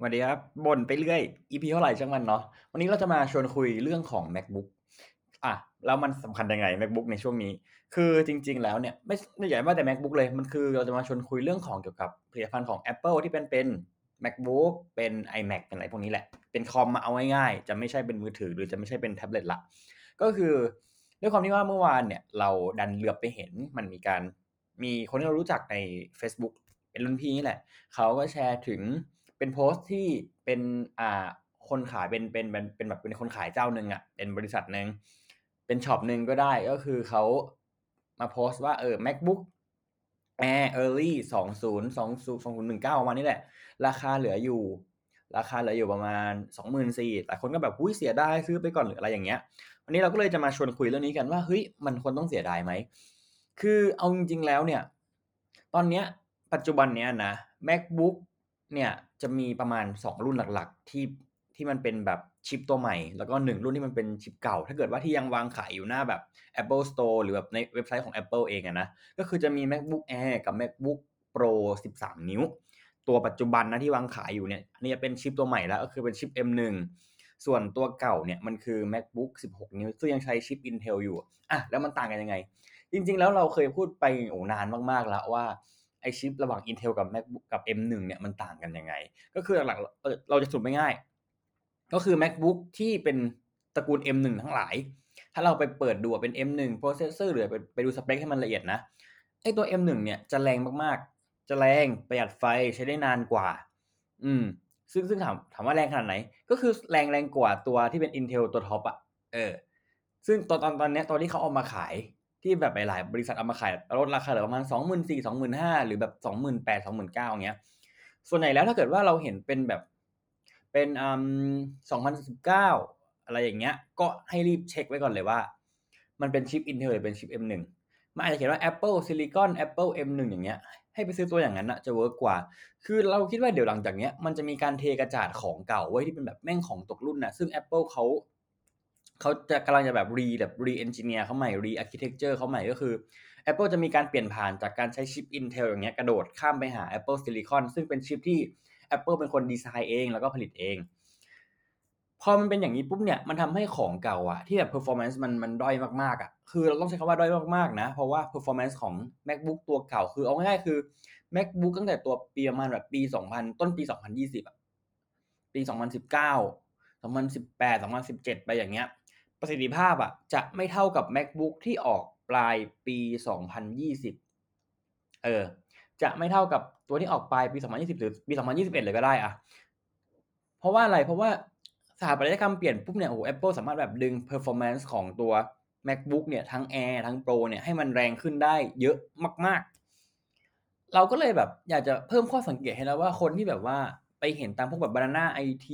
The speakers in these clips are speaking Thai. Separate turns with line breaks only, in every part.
สวัสดีครับบ่นไปเรื่อย EP เท่าไหร่ช่างมันเนาะวันนี้เราจะมาชวนคุยเรื่องของ MacBook อะแล้วมันสำคัญยังไง MacBook ในช่วงนี้ คือจริง ๆ แล้วเนี่ยไม่ไม่ใหญ่ว่าแต่ MacBook เลยมันคือเราจะมาชวนคุยเรื่องของเกี่ยวกับผลิตภัณฑ์ของ Apple ที่เป็นเป็น MacBook เป็น iMac เป็นอะไรพวกนี้แหละ เป็นคอมมาเอาง่ายๆจะไม่ใช่เป็นมือถือหรือจะไม่ใช่เป็นแท็บเล็ตละก็คือด้วยความที่ว่าเมื่อวานเนี่ยเราดันเหลือบไปเห็นมันมีการมีคนที่เรารู้จักใน Facebook เป็นรุ่นพี่นี่แหละเขาก็แชร์ถึง เป็นโพสต์ที่เป็นอ่าคนขายเป็นเป็นเป็นเป็นแบบเป็นคนขายเจ้าหนึ่งอะเป็นบริษัทหนึ่งเป็นช็อปหนึ่งก็ได้ก็คือเขามาโพสต์ว่าเออ MacBook Air Early สองศูนย์สองศูนย์สองศูนย์หนึ่งเก้าประมาณนี้แหละ ราคาเหลืออยู่ ราคาเหลืออยู่ประมาณสองหมื่นสี่แต่คนก็แบบอุ้ยเสียดายซื้อไปก่อนหรืออะไรอย่างเงี้ย วันนี้เราก็เลยจะมาชวนคุยเรื่องนี้กันว่าเฮ้ยมันควรต้องเสียดายไหมคือเอาจริงๆแล้วเนี่ย ตอนเนี้ยปัจจุบันเนี้ยนะ MacBook เนี่ย จะมีประมาณ 2 รุ่นหลักๆ ที่ที่มันเป็นแบบชิปตัวใหม่ แล้วก็ 1 รุ่นที่มันเป็นชิปเก่า ถ้าเกิดว่าที่ยังวางขายอยู่หน้าแบบ Apple Store หรือแบบในเว็บไซต์ของ Apple เองอะนะก็คือจะมี MacBook Air กับ MacBook Pro 13 นิ้ว ตัวปัจจุบันนะที่วางขายอยู่เนี่ยอันนี้เป็นชิปตัวใหม่แล้วก็คือเป็นชิป M1 ส่วนตัวเก่าเนี่ยมันคือ MacBook 16 นิ้วซึ่งยังใช้ชิป Intel อยู่อะแล้วมันต่างกันยังไง จริง ๆ แล้วเราเคยพูดไปโอ้นานมากๆแล้วว่า ไอชิประหว่าง Intel กับ MacBook กับ M1 เนี่ยมันต่างกันยังไง ก็คือหลักๆเราจะสรุปไม่ง่าย ก็คือ MacBook ที่เป็นตระกูล M1 ทั้งหลาย ถ้าเราไปเปิดดูเป็น M1 processor หรือไปไปดูสเปคให้มันละเอียดนะไอตัว M1 เนี่ยจะแรงมากๆ จะแรงประหยัดไฟใช้ได้นานกว่า อืม ซึ่งซึ่งถามถามว่าแรงขนาดไหน ก็คือแรงแรงกว่าตัวที่เป็น Intel ตัวท็อปอะเออ ซึ่งตอนตอนตอนนี้ตอนที่เขาเอามาขาย ที่แบบหลายๆบริษัทเอามาขายลดราคาเหลือประมาณสองหมื่นสี่สองหมื่นห้าหรือแบบสองหมื่นแปดสองหมื่นเก้าอย่างเงี้ย ส่วนใหญ่แล้วถ้าเกิดว่าเราเห็นเป็นแบบเป็นอืมสองพันสิบเก้าอะไรอย่างเงี้ย ก็ให้รีบเช็คไว้ก่อนเลยว่า มันเป็นชิป Intel หรือเป็นชิป M1 มันอาจจะเขียนว่า Apple Silicon Apple M1 อย่างเงี้ย ให้ไปซื้อตัวอย่างนั้นอะจะ work กว่า คือเราคิดว่าเดี๋ยวหลังจากเนี้ยมันจะมีการเทกระจาดของเก่าไว้ที่เป็นแบบแม่งของตกรุ่นนะซึ่ง Apple เขา เขาจะกำลังจะแบบ re แบบ re-engineer เขาใหม่ re-architecture เขาใหม่ก็คือ Apple จะมีการเปลี่ยนผ่านจากการใช้ชิป Intel อย่างเงี้ยกระโดดข้ามไปหา Apple Silicon ซึ่งเป็นชิปที่ Apple เป็นคนดีไซน์เองแล้วก็ผลิตเอง พอมันเป็นอย่างนี้ปุ๊บเนี่ยมันทำให้ของเก่าอะที่แบบ performance มันมันด้อยมากๆอะคือเราต้องใช้คำว่าด้อยมากๆนะ เพราะว่า performance ของ MacBook ตัวเก่าคือเอาง่ายๆคือ MacBook ตั้งแต่ตัวปีประมาณแบบปี 2000 ต้นปี 2020อะปี 2019 2018 2017 ไปอย่างเงี้ย ประสิทธิภาพอะจะไม่เท่ากับ MacBook ที่ออกปลายปี 2020 เออ จะไม่เท่ากับตัวที่ออกปลายปี 2020 หรือปี 2021 เลยก็ได้อะเพราะว่าอะไร เพราะว่าสถาปัตยกรรมเปลี่ยนปุ๊บเนี่ย โอ้ Apple สามารถแบบดึง performance ของตัว MacBook เนี่ย ทั้ง Air ทั้ง Pro เนี่ย ให้มันแรงขึ้นได้เยอะมาก ๆ เราก็เลยแบบอยากจะเพิ่มข้อสังเกตให้แล้วว่าคนที่แบบว่าไปเห็นตามพวกแบบ Banana IT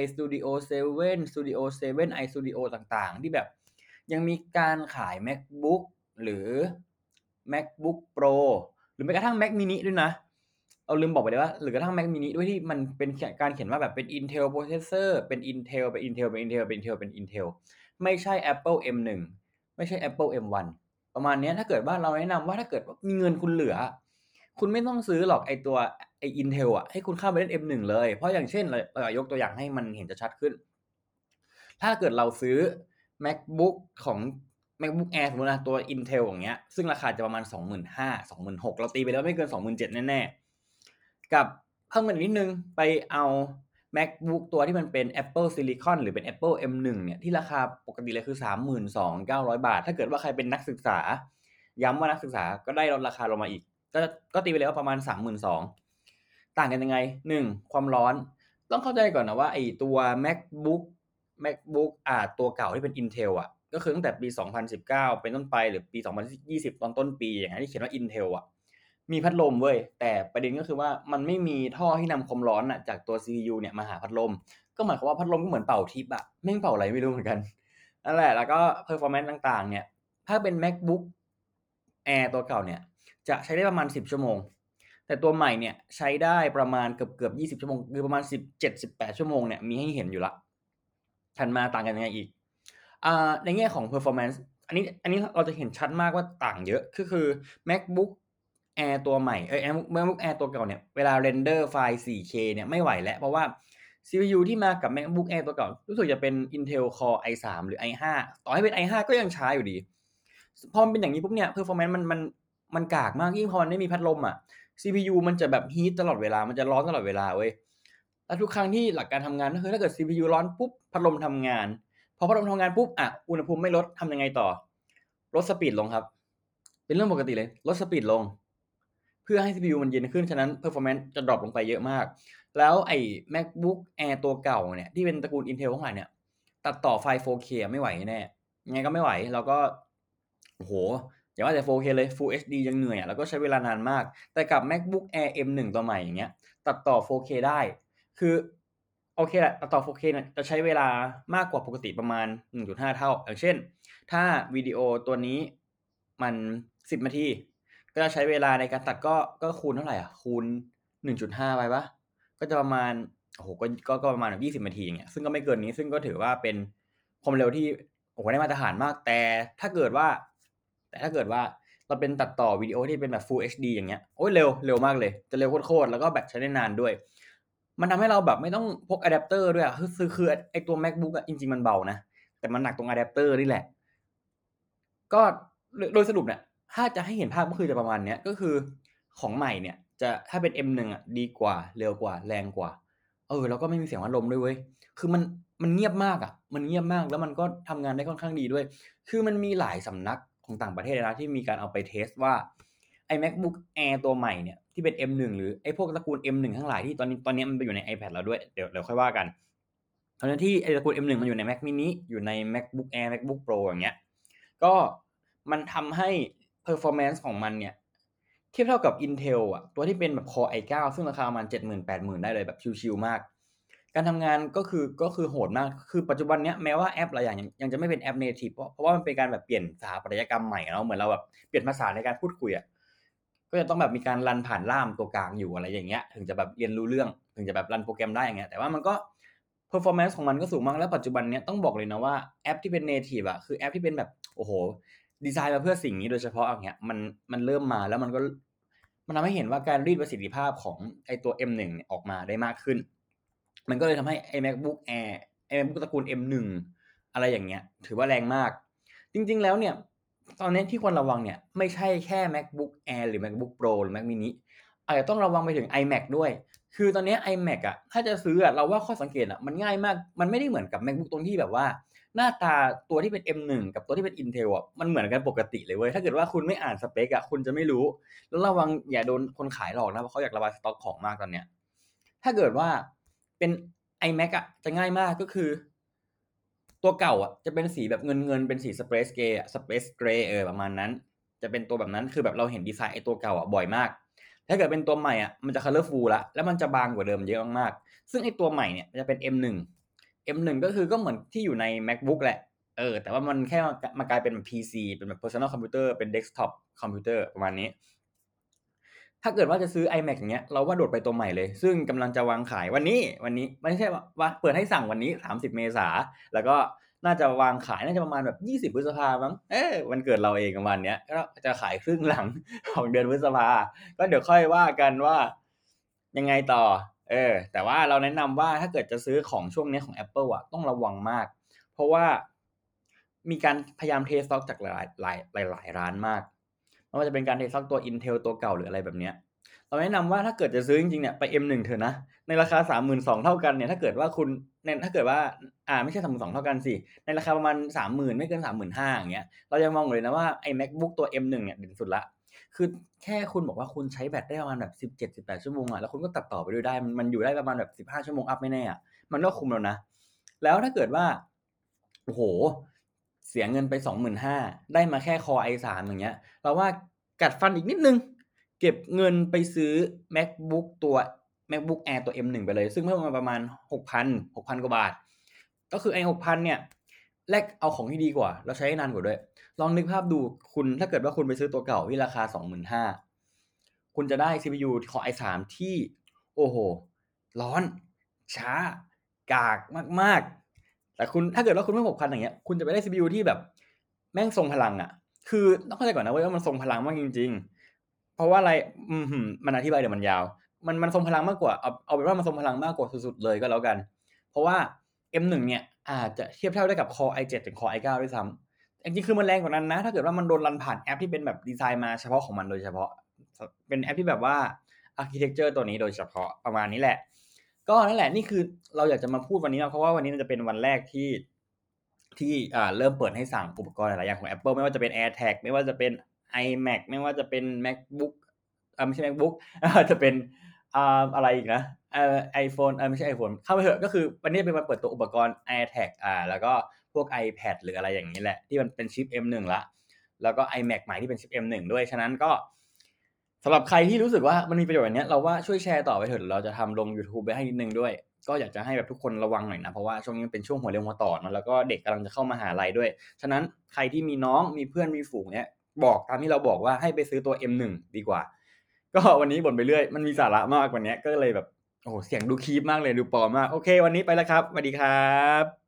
iStudio 7 Studio 7 iStudio ต่างๆ ที่แบบยังมีการขาย MacBook หรือ MacBook Pro หรือแม้กระทั่ง Mac mini ด้วยนะเอาลืมบอกไปเลยว่าหรือกระทั่ง Mac mini ด้วยที่มันเป็นการเขียนว่าแบบเป็น Intel processor เป็น Intel เป็น Intel เป็น Intel เป็น Intel เป็น Intel ไม่ใช่ Apple M1 ไม่ใช่ Apple M1 ประมาณนี้ถ้าเกิดว่าเราแนะนำว่าถ้าเกิดว่ามีเงินคุณเหลือ คุณไม่ต้องซื้อหรอกไอตัวไอ Intel อะให้คุณเข้าไปเล่น M1 เลย เพราะอย่างเช่นเรายกตัวอย่างให้มันเห็นจะชัดขึ้น ถ้าเกิดเราซื้อ MacBook ของ MacBook Air สมมตินะตัว Intel อย่างเงี้ย ซึ่งราคาจะประมาณ 25,000 26,000เราตีไปแล้วไม่เกิน 27,000แน่ๆ กับเพิ่มเงินนิดนึงไปเอา MacBook ตัวที่มันเป็น Apple Silicon หรือเป็น Apple M1 เนี่ย ที่ราคาปกติเลยคือ 32,900 บาท ถ้าเกิดว่าใครเป็นนักศึกษา ย้ำว่านักศึกษาก็ได้ลดราคาลงมาอีก ก็ก็ตีไปเลยว่าประมาณ32,000ต่างกันยังไง 1. ความร้อนต้องเข้าใจก่อนนะว่าไอตัว MacBook MacBook อ่าตัวเก่าที่เป็น Intel อะ ก็คือตั้งแต่ปี 2019 เป็นต้นไปหรือปี 2020 ตอนต้นปีอย่างที่เขียนว่า Intel อะ มีพัดลมเว้ย แต่ประเด็นก็คือว่ามันไม่มีท่อที่นำความร้อนอะจากตัว CPU เนี่ยมาหาพัดลม ก็หมายความว่าพัดลมก็เหมือนเป่าทิปอะแม่งเป่าอะไรไม่รู้เหมือนกันนั่นแหละแล้วก็ performance ต่างๆ เนี่ย ถ้าเป็น MacBook Air ตัวเก่าเนี่ย จะใช้ได้ประมาณ 10 ชั่วโมง แต่ตัวใหม่เนี่ยใช้ได้ประมาณเกือบเกือบ20ชั่วโมงคือประมาณ 17-18 ชั่วโมงเนี่ยมีให้เห็นอยู่ละถัดมาต่างกันยังไงอีกอในแง่ของ performance อันนี้อันนี้เราจะเห็นชัดมากว่าต่างเยอะคือคือ MacBook Air ตัวใหม่เอ๊ย MacBook Air ตัวเก่าเนี่ยเวลา render ไฟล์ 4K เนี่ยไม่ไหวแล้วเพราะว่า CPU ที่มากับ MacBook Air ตัวเก่ารู้สึกจะเป็น Intel Core i3 หรือ i5 ต่อให้เป็น i5 ก็ยังช้าอยู่ดี พอมเป็นอย่างนี้ปุ๊บเนี่ย performance มันมัน มันกากมากยิ่งพอมันไม่มีพัดลมอะ CPU มันจะแบบ heat ตลอดเวลา มันจะร้อนตลอดเวลาเว้ยแล้วทุกครั้งที่หลักการทำงานก็คือถ้าเกิด CPU ร้อนปุ๊บพัดลมทำงาน พอพัดลมทำงานปุ๊บอะอุณหภูมิไม่ลดทำยังไงต่อ ลด speed ลงครับ เป็นเรื่องปกติเลย ลด speed ลง เพื่อให้ CPU มันเย็นขึ้น ฉะนั้น performance จะ drop ลงไปเยอะมาก แล้วไอ้ MacBook Air ตัวเก่าเนี่ยที่เป็นตระกูล Intel ทั้งหลายเนี่ย ตัดต่อไฟล์ 4K ไม่ไหวแน่ยังไงก็ไม่ไหว แล้วก็โอ้โฮ อย่าว่าแต่ 4K เลย Full HD ยังเหนื่อยอะแล้วก็ใช้เวลานานมาก แต่กับ MacBook Air M1 ตัวใหม่อย่างเงี้ย ตัดต่อ 4K ได้ คือโอเคแหละตัดต่อ 4K เนี่ยจะใช้เวลามากกว่าปกติประมาณ 1.5 เท่า อย่างเช่น ถ้าวิดีโอตัวนี้มัน 10 นาที ก็จะใช้เวลาในการตัดก็ก็คูณเท่าไหร่อะ คูณ 1.5 ไปปล่าก็จะประมาณโอ้โฮก็ก็ก็ประมาณแบบ20นาทีอย่างเงี้ยซึ่งก็ไม่เกินนี้ซึ่งก็ถือว่าเป็นความเร็วที่โอ้โฮได้มาตรฐานมาก แต่ถ้าเกิดว่า แต่ถ้าเกิดว่าเราเป็นตัดต่อวิดีโอที่เป็นแบบ Full HD อย่างเงี้ยโอ๊ยเร็วเร็วมากเลย จะเร็วโคตรๆแล้วก็แบตใช้ได้นานด้วย มันทำให้เราแบบไม่ต้องพกอะแดปเตอร์ด้วยอะคือคือคือไอตัว MacBook อะจริง ๆ มันเบานะ แต่มันหนักตรงอะแดปเตอร์นี่แหละ ก็โดยสรุปเนี่ยถ้าจะให้เห็นภาพก็คือจะประมาณเนี้ยก็คือของใหม่เนี่ยจะถ้าเป็น M1 อะดีกว่าเร็วกว่าแรงกว่า เออแล้วก็ไม่มีเสียงพัดลมด้วยเว้ยคือมันมันเงียบมากอะมันเงียบมากแล้วมันก็ทำงานได้ค่อนข้างดีด้วย คือมันมีหลายสำนัก ของต่างประเทศเลยนะที่มีการเอาไปเทสต์ว่าไอ้ MacBook Air ตัวใหม่เนี่ยที่เป็น M1 หรือไอ้พวกตระกูล M1 ทั้งหลายที่ตอนนี้ตอนนี้มันไปอยู่ใน iPad แล้วด้วยเดี๋ยวเดี๋ยวค่อยว่ากันทั้งๆที่ไอ้ตระกูล M1 มันอยู่ใน Mac mini อยู่ใน MacBook Air MacBook Pro อย่างเงี้ยก็มันทำให้ performance ของมันเนี่ยเทียบเท่ากับ Intel อะตัวที่เป็นแบบ Core i9 ซึ่งราคามาณ70,000-80,000 ได้เลยแบบชิลๆมาก การทำงานก็คือก็คือโหดมาก คือปัจจุบันเนี้ยแม้ว่าแอปหลายอย่างยังจะไม่เป็นแอป native เพราะเพราะว่ามันเป็นการแบบเปลี่ยนสถาปัตยกรรมใหม่เนาะเหมือนเราแบบเปลี่ยนภาษาในการพูดคุยอะก็จะต้องแบบมีการรันผ่านล่ามตัวกลางอยู่อะไรอย่างเงี้ย ถึงจะแบบเรียนรู้เรื่อง ถึงจะแบบรันโปรแกรมได้อย่างเงี้ยแต่ว่ามันก็ performance ของมันก็สูงมากแล้วปัจจุบันเนี้ยต้องบอกเลยนะว่าแอปที่เป็น native อะคือแอปที่เป็นแบบโอ้โฮดีไซน์มาเพื่อสิ่งนี้โดยเฉพาะอย่างเงี้ยมันมันเริ่มมาแล้วมันก็มันทำให้เห็นว่าการรีดประสิทธิภาพของไอตัว M1 เนี่ยออกมาได้มากขึ้น มันก็เลยทำให้ไอ้ MacBook Air ไอ้ MacBook ตระกูล M1 อะไรอย่างเงี้ย ถือว่าแรงมาก จริง ๆ แล้วเนี่ย ตอนนี้ที่ควรระวังเนี่ย ไม่ใช่แค่ MacBook Air หรือ MacBook Pro หรือ Mac mini อาจจะต้องระวังไปถึง iMac ด้วย คือตอนนี้ iMac อะถ้าจะซื้ออะเราว่าข้อสังเกตอะมันง่ายมาก มันไม่ได้เหมือนกับ MacBook ตรงที่แบบว่า หน้าตาตัวที่เป็น M1 กับตัวที่เป็น Intel อะมันเหมือนกันปกติเลยเว้ย ถ้าเกิดว่าคุณไม่อ่านสเปกอะคุณจะไม่รู้ แล้วระวังอย่าโดนคนขายหลอกนะ เพราะเขาอยากระบายสต็อกของมากตอนเนี้ย ถ้าเกิดว่า เป็น iMac อะจะง่ายมากก็คือ ตัวเก่าอะจะเป็นสีแบบเงินๆเป็นสี Space Gray อะ Space Gray เออประมาณนั้น จะเป็นตัวแบบนั้นคือแบบเราเห็นดีไซน์ไอตัวเก่าอะบ่อยมาก ถ้าเกิดเป็นตัวใหม่อะมันจะ colorful แล้วแล้วมันจะบางกว่าเดิมเยอะมากๆซึ่งไอตัวใหม่เนี่ยมันจะเป็น M1 M1 ก็คือก็เหมือนที่อยู่ใน MacBook แหละเออแต่ว่ามันแค่มากะมากลายเป็นแบบ PC เป็นแบบ Personal Computer เป็น Desktop Computer ประมาณนี้ ถ้าเกิดว่าจะซื้อ iMac อย่างเงี้ยเราว่าโดดไปตัวใหม่เลย ซึ่งกำลังจะวางขายวันนี้วันนี้ไม่ใช่ว่าเปิดให้สั่งวันนี้ 30 เมษาแล้วก็น่าจะวางขายน่าจะประมาณแบบ 20 พฤษภามั้งเออวันเกิดเราเองประมาณเนี้ยก็จะขายครึ่งหลังของเดือนพฤษภาก็เดี๋ยวค่อยว่ากันว่ายังไงต่อ เออ แต่ว่าเราแนะนำว่าถ้าเกิดจะซื้อของช่วงเนี้ยของ Apple อะต้องระวังมาก เพราะว่ามีการพยายามเทสต็อกจากหลายหลายหลายร้านมาก ไม่ว่าจะเป็นการเทสต์สต็อกตัว Intel ตัวเก่าหรืออะไรแบบเนี้ยเราแนะนำว่าถ้าเกิดจะซื้อจริงๆเนี่ยไป M1 เถอะนะ ในราคา 32,000เท่ากันเนี่ยถ้าเกิดว่าคุณในถ้าเกิดว่าอ่าไม่ใช่32,000เท่ากันสิ ในราคาประมาณ30,000ไม่เกิน35,000อย่างเงี้ยเรายังมองเลยนะว่าไอ้ MacBook ตัว M1 เนี่ยเด่นสุดแล้วคือแค่คุณบอกว่าคุณใช้แบตได้ประมาณแบบ17-18ชั่วโมงอะแล้วคุณก็ตัดต่อไปด้วยได้ มันมันอยู่ได้ประมาณแบบ15ชั่วโมง up ไม่แน่อะมันก็คุ้มแล้วนะ แล้วถ้าเกิดว่าโอ้โฮ เสียเงินไป25,000ได้มาแค่ Core i3 อย่างเงี้ยเราว่ากัดฟันอีกนิดนึง เก็บเงินไปซื้อ MacBook ตัว MacBook Air ตัว M1 ไปเลย ซึ่งเพิ่มมาประมาณ6,000 6,000กว่าบาท ก็คือไอ้6,000เนี่ยแลกเอาของที่ดีกว่าแล้วใช้นานกว่าด้วย ลองนึกภาพดูคุณถ้าเกิดว่าคุณไปซื้อตัวเก่าที่ราคา25,000คุณจะได้ CPU Core i3 ที่ โอ้โฮร้อน ช้ากากมาก ๆ แต่คุณถ้าเกิดว่าคุณเพิ่ม6,000อย่างเงี้ยคุณจะไปได้ CPU ที่แบบแม่งทรงพลังอะคือต้องเข้าใจก่อนนะเว้ยว่ามันทรงพลังมากจริง ๆ เพราะว่าอะไรอื้อฮือมันอธิบายเดี๋ยวมันยาว มันมันทรงพลังมากกว่าเอาเอาเป็นว่ามันทรงพลังมากกว่าสุดๆเลยก็แล้วกัน เพราะว่า M1 เนี่ยอาจจะเทียบเท่าได้กับ Core i7 ถึง Core i9 ด้วยซ้ำจริงๆคือมันแรงกว่านั้นนะ ถ้าเกิดว่ามันโดนรันผ่านแอปที่เป็นแบบดีไซน์มาเฉพาะของมันโดยเฉพาะ เป็นแอปที่แบบว่า architecture ตัวนี้โดยเฉพาะประมาณนี้แหละ ก็นั่นแหละนี่คือเราอยากจะมาพูดวันนี้เนะเพราะว่าวันนี้มันจะเป็นวันแรกที่ที่อ่าเริ่มเปิดให้สั่งอุปกรณ์หลายๆอย่างของ Apple ไม่ว่าจะเป็น AirTag ไม่ว่าจะเป็น iMac ไม่ว่าจะเป็น MacBook อ่าไม่ใช่ MacBook จะเป็นอ่าอะไรอีกนะเอ่อ iPhone เออไม่ใช่ iPhone เข้าไปเถอะก็คือวันนี้เป็นวันเปิดตัวอุปกรณ์ AirTag อ่า แล้วก็พวก iPad หรืออะไรอย่างงี้แหละ ที่มันเป็นชิป M1 ล้วแล้วก็ iMac ใหม่ที่เป็นชิป M1 ด้วยฉะนั้นก็ สำหรับใครที่รู้สึกว่ามันมีประโยชน์อย่างเนี้เราว่าช่วยแชร์ต่อไปเถอะเดี๋ยวเราจะทำลงยูทูบไว้ให้นิดนึงด้วย ก็อยากจะให้แบบทุกคนระวังหน่อยนะ เพราะว่าช่วงนี้เป็นช่วงหัวเรียวหัวต่อนะแล้วก็เด็กกำลังจะเข้ามหาลัยด้วย ฉะนั้นใครที่มีน้องมีเพื่อนมีฝูงเนี้ยบอกตามที่เราบอกว่าให้ไปซื้อตัว M1 ดีกว่า ก็วันนี้บ่นไปเรื่อยมันมีสาระมากวันเนี้ก็เลยแบบโอ้เสียงดูคีปมากเลยดูปลอมมากโอเค วันนี้ไปแล้วครับสวัสดีครับ